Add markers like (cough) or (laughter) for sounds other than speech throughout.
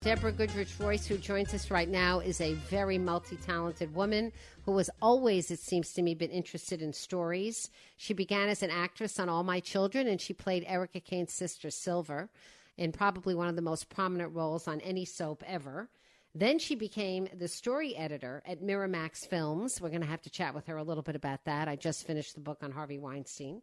Deborah Goodrich Royce, who joins us right now, is a very multi talented woman who has always, it seems to me, been interested in stories. She began as an actress on All My Children, and she played Erica Kane's sister, Silver, in probably one of the most prominent roles on any soap ever. Then she became the story editor at Miramax Films. We're going to have to chat with her a little bit about that. I just finished the book on Harvey Weinstein.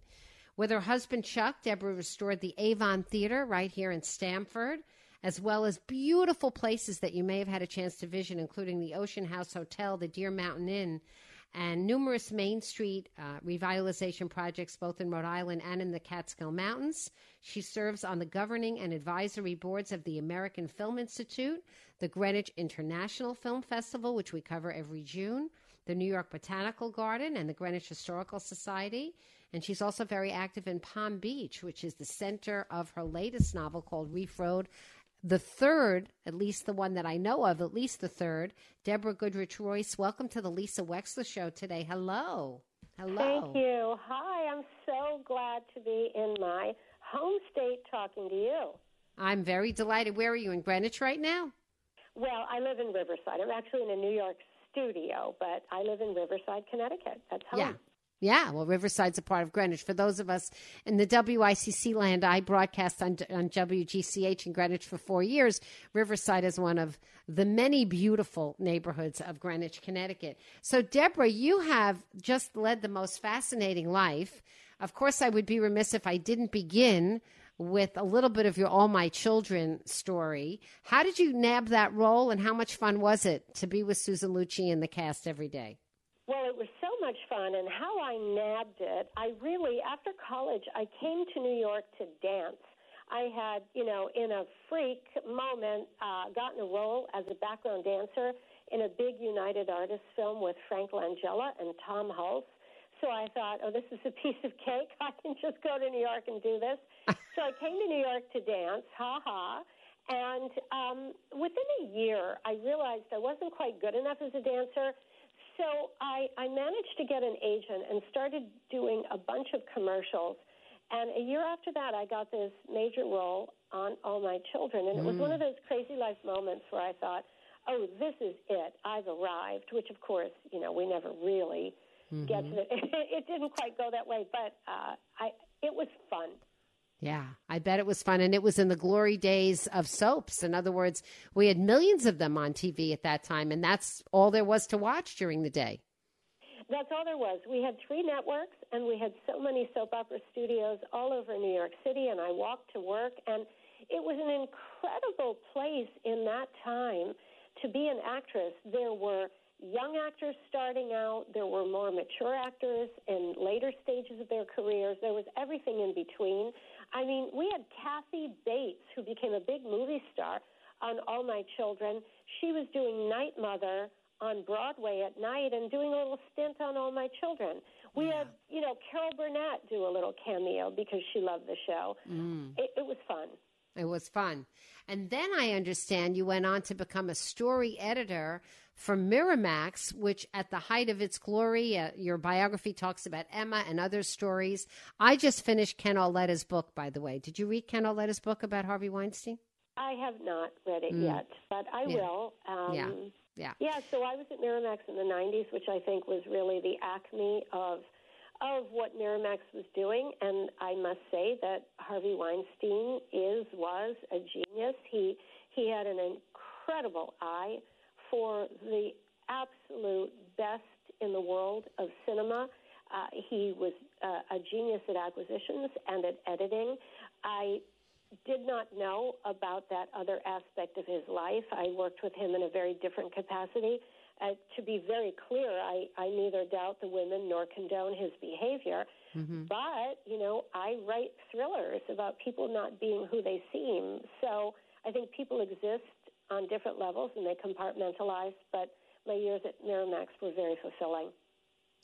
With her husband Chuck, Deborah restored the Avon Theatre right here in Stamford as well as beautiful places that you may have had a chance to visit, including the Ocean House Hotel, the Deer Mountain Inn, and numerous Main Street uh, revitalization projects both in Rhode Island and in the Catskill Mountains. She serves on the governing and advisory boards of the American Film Institute, the Greenwich International Film Festival, which we cover every June, the New York Botanical Garden, and the Greenwich Historical Society. And she's also very active in Palm Beach, which is the center of her latest novel called Reef Road, the third, at least the one that I know of, at least the third, Deborah Goodrich Royce. Welcome to the Lisa Wexler Show today. Hello. Hello. Thank you. Hi, I'm so glad to be in my home state talking to you. I'm very delighted. Where are you in Greenwich right now? Well, I live in Riverside. I'm actually in a New York studio, but I live in Riverside, Connecticut. That's home. Yeah. Yeah, well, Riverside's a part of Greenwich. For those of us in the WICC land, I broadcast on, on WGCH in Greenwich for four years. Riverside is one of the many beautiful neighborhoods of Greenwich, Connecticut. So, Deborah, you have just led the most fascinating life. Of course, I would be remiss if I didn't begin with a little bit of your All My Children story. How did you nab that role, and how much fun was it to be with Susan Lucci and the cast every day? Well, it was so much fun, and how I nabbed it, I really, after college, I came to New York to dance. I had, you know, in a freak moment, uh, gotten a role as a background dancer in a big United Artists film with Frank Langella and Tom Hulce. So I thought, oh, this is a (laughs) piece of cake. I can just go to New York and do this. (laughs) so I came to New York to dance, ha ha. And um, within a year, I realized I wasn't quite good enough as a dancer. So I, I managed to get an agent and started doing a bunch of commercials. And a year after that, I got this major role on All My Children. And it was one of those crazy life moments where I thought, oh, this is it. I've arrived, which, of course, you know, we never really mm-hmm. get to it. (laughs) it didn't quite go that way, but uh, I, it was fun. Yeah, I bet it was fun. And it was in the glory days of soaps. In other words, we had millions of them on TV at that time, and that's all there was to watch during the day. That's all there was. We had three networks, and we had so many soap opera studios all over New York City, and I walked to work, and it was an incredible place in that time to be an actress. There were young actors starting out, there were more mature actors in later stages of their careers, there was everything in between. I mean, we had Kathy Bates, who became a big movie star on All My Children. She was doing Night Mother on Broadway at night and doing a little stint on All My Children. We yeah. had, you know, Carol Burnett do a little cameo because she loved the show. Mm. It, it was fun. It was fun. And then I understand you went on to become a story editor for Miramax, which at the height of its glory, uh, your biography talks about Emma and other stories. I just finished Ken Auletta's book, by the way. Did you read Ken Auletta's book about Harvey Weinstein? I have not read it mm. yet, but I yeah. will. Um, yeah. Yeah. Yeah. So I was at Miramax in the '90s, which I think was really the acme of of what Miramax was doing, and I must say that Harvey Weinstein is was a genius. He he had an incredible eye for the absolute best in the world of cinema. Uh, he was uh, a genius at acquisitions and at editing. I did not know about that other aspect of his life. I worked with him in a very different capacity. Uh, to be very clear, I, I neither doubt the women nor condone his behavior. Mm-hmm. But, you know, I write thrillers about people not being who they seem. So I think people exist on different levels and they compartmentalize. But my years at Miramax were very fulfilling.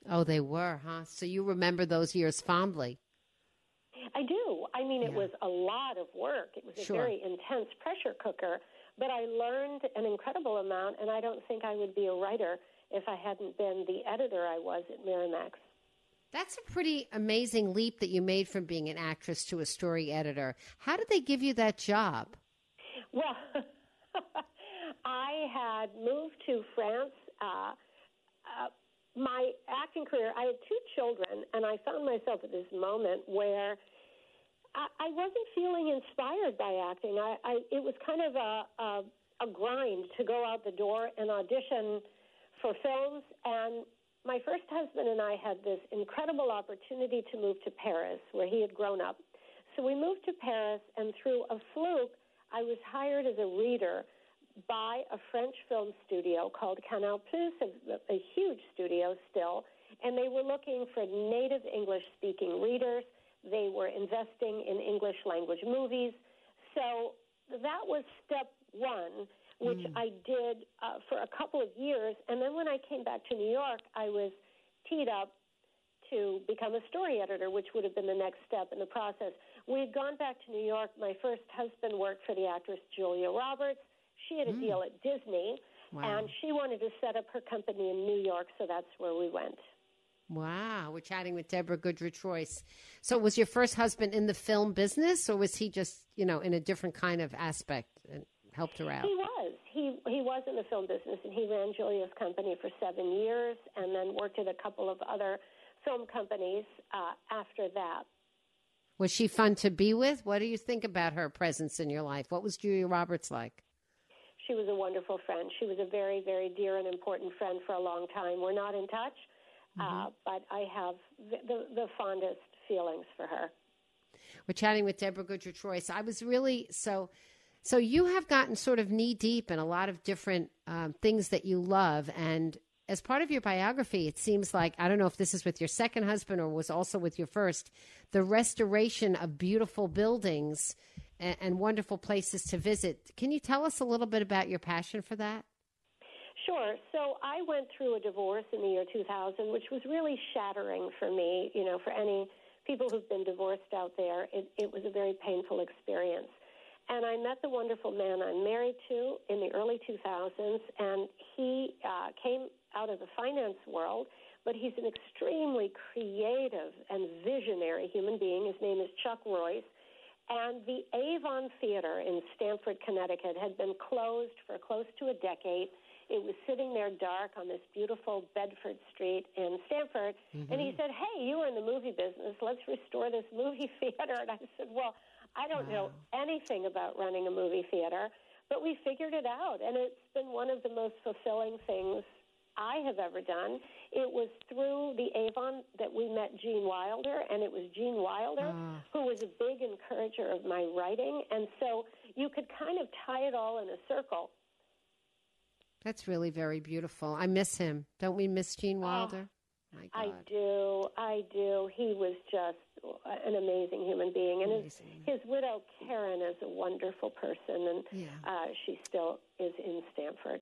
Oh, they were, huh? So you remember those years fondly. I do. I mean, it was a lot of work. It was a sure. very intense pressure cooker, but I learned an incredible amount, and I don't think I would be a writer if I hadn't been the editor I was at Miramax. That's a pretty amazing leap that you made from being an actress to a story editor. How did they give you that job? Well, (laughs) I had moved to France. Uh, uh, my acting career, I had two children, and I found myself at this moment where I, I wasn't feeling inspired by acting. I, I it was kind of a, a a grind to go out the door and audition for films. And my first husband and I had this incredible opportunity to move to Paris, where he had grown up. So we moved to Paris, and through a fluke, I was hired as a reader by a French film studio called Canal Plus, a, a huge studio still, and they were looking for native English speaking readers they were investing in English language movies. So that was step one, which mm. I did uh, for a couple of years. And then when I came back to New York, I was teed up to become a story editor, which would have been the next step in the process. We had gone back to New York. My first husband worked for the actress Julia Roberts. She had a mm. deal at Disney, wow. and she wanted to set up her company in New York, so that's where we went. Wow, we're chatting with Deborah Goodrich Royce. So, was your first husband in the film business, or was he just, you know, in a different kind of aspect and helped her out? He was. He he was in the film business, and he ran Julia's company for seven years, and then worked at a couple of other film companies uh, after that. Was she fun to be with? What do you think about her presence in your life? What was Julia Roberts like? She was a wonderful friend. She was a very, very dear and important friend for a long time. We're not in touch, uh, mm-hmm. uh, but I have the, the, the, fondest feelings for her. We're chatting with Deborah Goodrich Royce. I was really so. So you have gotten sort of knee deep in a lot of different um, things that you love, and as part of your biography, it seems like I don't know if this is with your second husband or was also with your first, the restoration of beautiful buildings and, and wonderful places to visit. Can you tell us a little bit about your passion for that? Sure. So I went through a divorce in the year 2000, which was really shattering for me. You know, for any people who've been divorced out there, it, it was a very painful experience. And I met the wonderful man I'm married to in the early 2000s, and he uh, came out of the finance world, but he's an extremely creative and visionary human being. His name is Chuck Royce. And the Avon Theatre in Stamford, Connecticut had been closed for close to a decade. It was sitting there dark on this beautiful Bedford Street in Stamford. Mm-hmm. And he said, Hey, you are in the movie business. Let's restore this movie (laughs) theater. And I said, Well, I don't wow. know anything about running a movie theater, but we figured it out. And it's been one of the most fulfilling things I have ever done. It was through the Avon that we met Gene Wilder, and it was Gene Wilder uh. who was a big encourager of my writing. And so you could kind of tie it all in a circle. That's really very beautiful. I miss him. Don't we miss Gene ah, Wilder? Oh, I do. I do. He was just an amazing human being, and his, his widow Karen is a wonderful person, and yeah. uh, she still is in Stamford.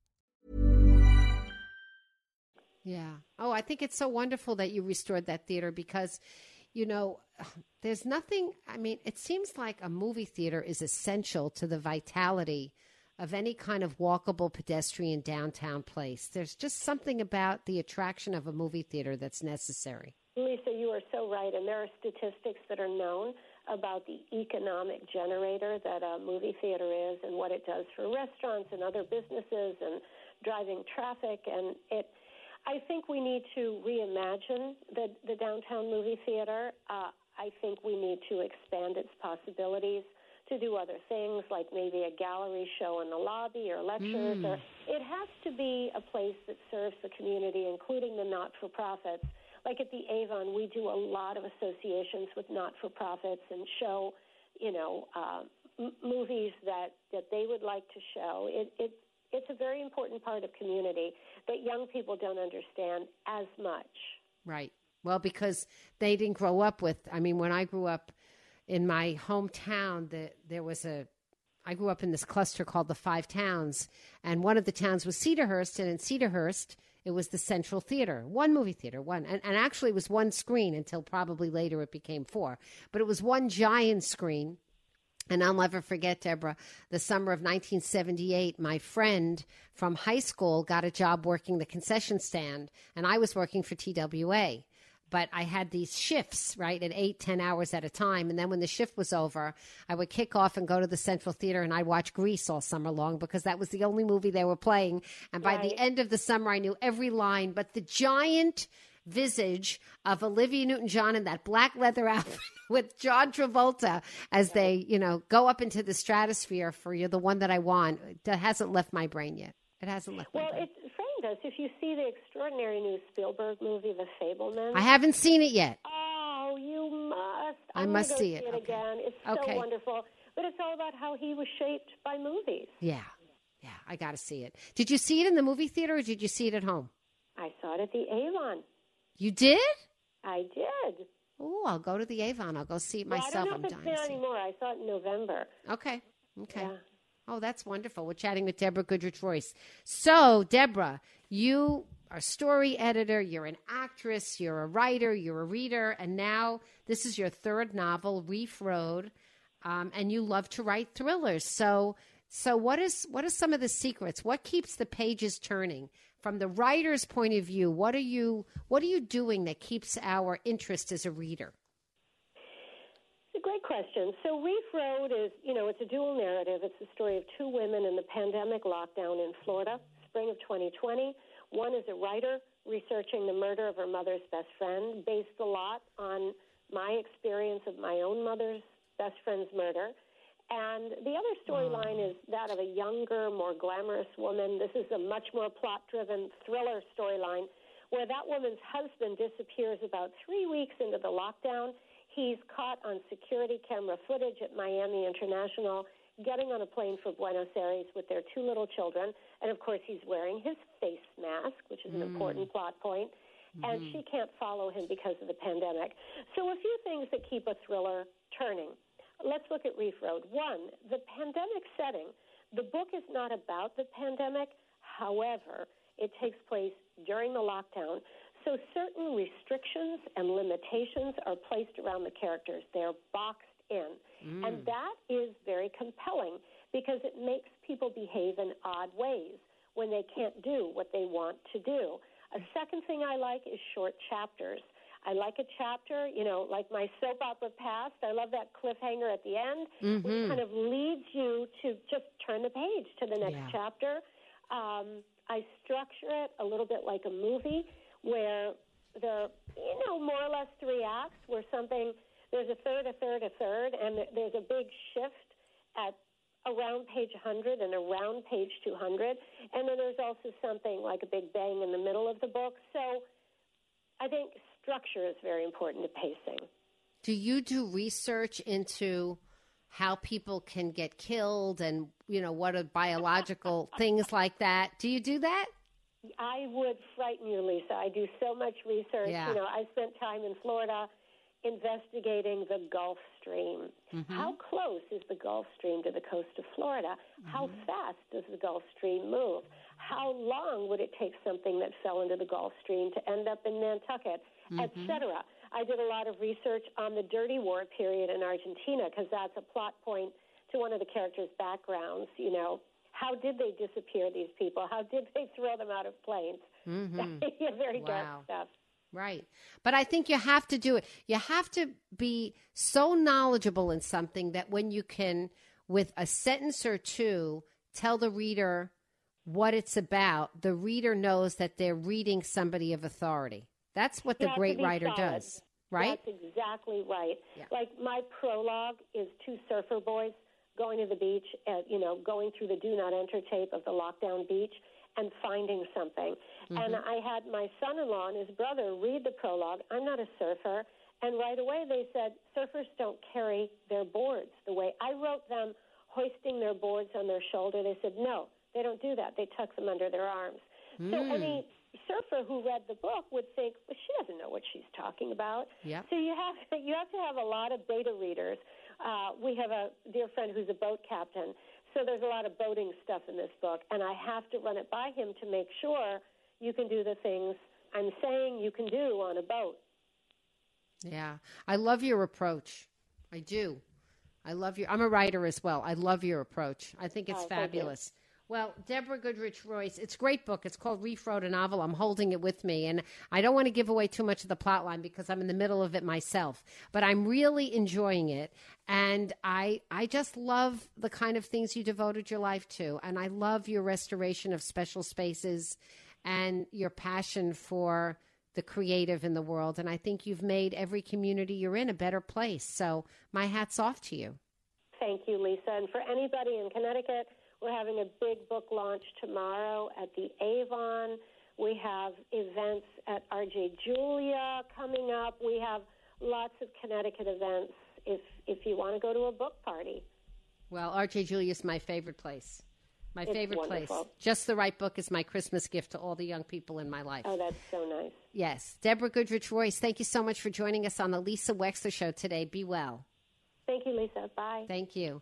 Yeah. Oh, I think it's so wonderful that you restored that theater because, you know, (sighs) there's nothing, I mean, it seems like a movie theater is essential to the vitality of any kind of walkable pedestrian downtown place. There's just something about the attraction of a movie theater that's necessary. Lisa, you are so right. And there are statistics that are known about the economic generator that a movie theater is and what it does for restaurants and other businesses and driving traffic. And it, I think we need to reimagine the, the downtown movie theater. Uh, I think we need to expand its possibilities to do other things like maybe a gallery show in the lobby or lectures mm. or it has to be a place that serves the community including the not-for-profits like at the avon we do a lot of associations with not-for-profits and show you know uh, m- movies that that they would like to show it, it it's a very important part of community that young people don't understand as much. Right. Well, because they didn't grow up with. I mean, when I grew up in my hometown, that there was a. I grew up in this cluster called the Five Towns, and one of the towns was Cedarhurst, and in Cedarhurst, it was the Central Theater, one movie theater, one, and, and actually it was one screen until probably later it became four, but it was one giant screen and I'll never forget, Deborah, the summer of 1978, my friend from high school got a job working the concession stand, and I was working for TWA. But I had these shifts, right, at eight, ten hours at a time. And then when the shift was over, I would kick off and go to the Central Theater and I'd watch Grease all summer long because that was the only movie they were playing. And by right. the end of the summer, I knew every line. But the giant visage of Olivia Newton John in that black leather (laughs) outfit with John Travolta as they, you know, go up into the stratosphere for you, the one that I want. That hasn't left my brain yet. It hasn't left well, my brain. Well, it framed us. If you see the extraordinary new Spielberg movie, The Fabelman. I haven't seen it yet. Oh, you must. I'm i must see it, it okay. again. It's okay. so wonderful. But it's all about how he was shaped by movies. Yeah. Yeah, I got to see it. Did you see it in the movie theater or did you see it at home? I saw it at the Avon. You did? I did. Oh, I'll go to the Avon. I'll go see it well, myself. I don't know if I'm it's there anymore. I saw it in November. Okay. Okay. Yeah. Oh, that's wonderful. We're chatting with Deborah Goodrich Royce. So, Deborah, you are story editor, you're an actress, you're a writer, you're a reader, and now this is your third novel, Reef Road, um, and you love to write thrillers. So, so what is what are some of the secrets? What keeps the pages turning? From the writer's point of view, what are you what are you doing that keeps our interest as a reader? It's a great question. So Reef Road is, you know, it's a dual narrative. It's the story of two women in the pandemic lockdown in Florida, spring of 2020. One is a writer researching the murder of her mother's best friend, based a lot on my experience of my own mother's best friend's murder. And the other storyline is that of a younger, more glamorous woman. This is a much more plot driven thriller storyline where that woman's husband disappears about three weeks into the lockdown. He's caught on security camera footage at Miami International getting on a plane for Buenos Aires with their two little children. And of course, he's wearing his face mask, which is an mm. important plot point. Mm-hmm. And she can't follow him because of the pandemic. So, a few things that keep a thriller turning let's look at Reef Road. One, the pandemic setting. The book is not about the pandemic. However, it takes place during the lockdown. So certain restrictions and limitations are placed around the characters. They're boxed in. Mm. And that is very compelling because it makes people behave in odd ways when they can't do what they want to do. A second thing I like is short chapters. I like a chapter, you know, like my soap opera past. I love that cliffhanger at the end, mm-hmm. which kind of leads you to just turn the page to the next yeah. chapter. Um, I structure it a little bit like a movie where there, you know, more or less three acts where something there's a third, a third, a third, and there's a big shift at around page 100 and around page 200. And then there's also something like a big bang in the middle of the book. So I think structure is very important to pacing. Do you do research into how people can get killed and, you know, what are biological (laughs) things like that? Do you do that? I would frighten you, Lisa. I do so much research. Yeah. You know, I spent time in Florida investigating the Gulf Stream. Mm-hmm. How close is the Gulf Stream to the coast of Florida? Mm-hmm. How fast does the Gulf Stream move? How long would it take something that fell into the Gulf Stream to end up in Nantucket, mm-hmm. etc.? I did a lot of research on the Dirty War period in Argentina because that's a plot point to one of the characters' backgrounds. You know, how did they disappear these people? How did they (laughs) throw them out of planes? Mm-hmm. (laughs) very wow. dark stuff. Right. But I think you have to do it. You have to be so knowledgeable in something that when you can, with a sentence or two, tell the reader what it's about, the reader knows that they're reading somebody of authority. That's what the great writer solid. does, right? That's exactly right. Yeah. Like my prologue is two surfer boys going to the beach, at, you know, going through the do not enter tape of the lockdown beach and finding something. Mm-hmm. And I had my son in law and his brother read the prologue. I'm not a surfer. And right away they said, surfers don't carry their boards the way I wrote them hoisting their boards on their shoulder. They said, no, they don't do that. They tuck them under their arms. Mm. So any surfer who read the book would think, well, she doesn't know what she's talking about. Yep. So you have (laughs) you have to have a lot of beta readers. Uh, we have a dear friend who's a boat captain, so there's a lot of boating stuff in this book, and I have to run it by him to make sure you can do the things I'm saying you can do on a boat. Yeah, I love your approach. I do. I love your. I'm a writer as well. I love your approach. I think it's oh, fabulous. Well, Deborah Goodrich Royce, it's a great book. It's called Reef Road a Novel. I'm holding it with me, and I don't want to give away too much of the plot line because I'm in the middle of it myself. But I'm really enjoying it, and I I just love the kind of things you devoted your life to, and I love your restoration of special spaces and your passion for the creative in the world. And I think you've made every community you're in a better place. So my hat's off to you. Thank you, Lisa. And for anybody in Connecticut we're having a big book launch tomorrow at the Avon. We have events at RJ Julia coming up. We have lots of Connecticut events if if you want to go to a book party. Well, RJ Julia is my favorite place. My it's favorite wonderful. place. Just the right book is my Christmas gift to all the young people in my life. Oh, that's so nice. Yes. Deborah Goodrich Royce, thank you so much for joining us on the Lisa Wexler Show today. Be well. Thank you, Lisa. Bye. Thank you.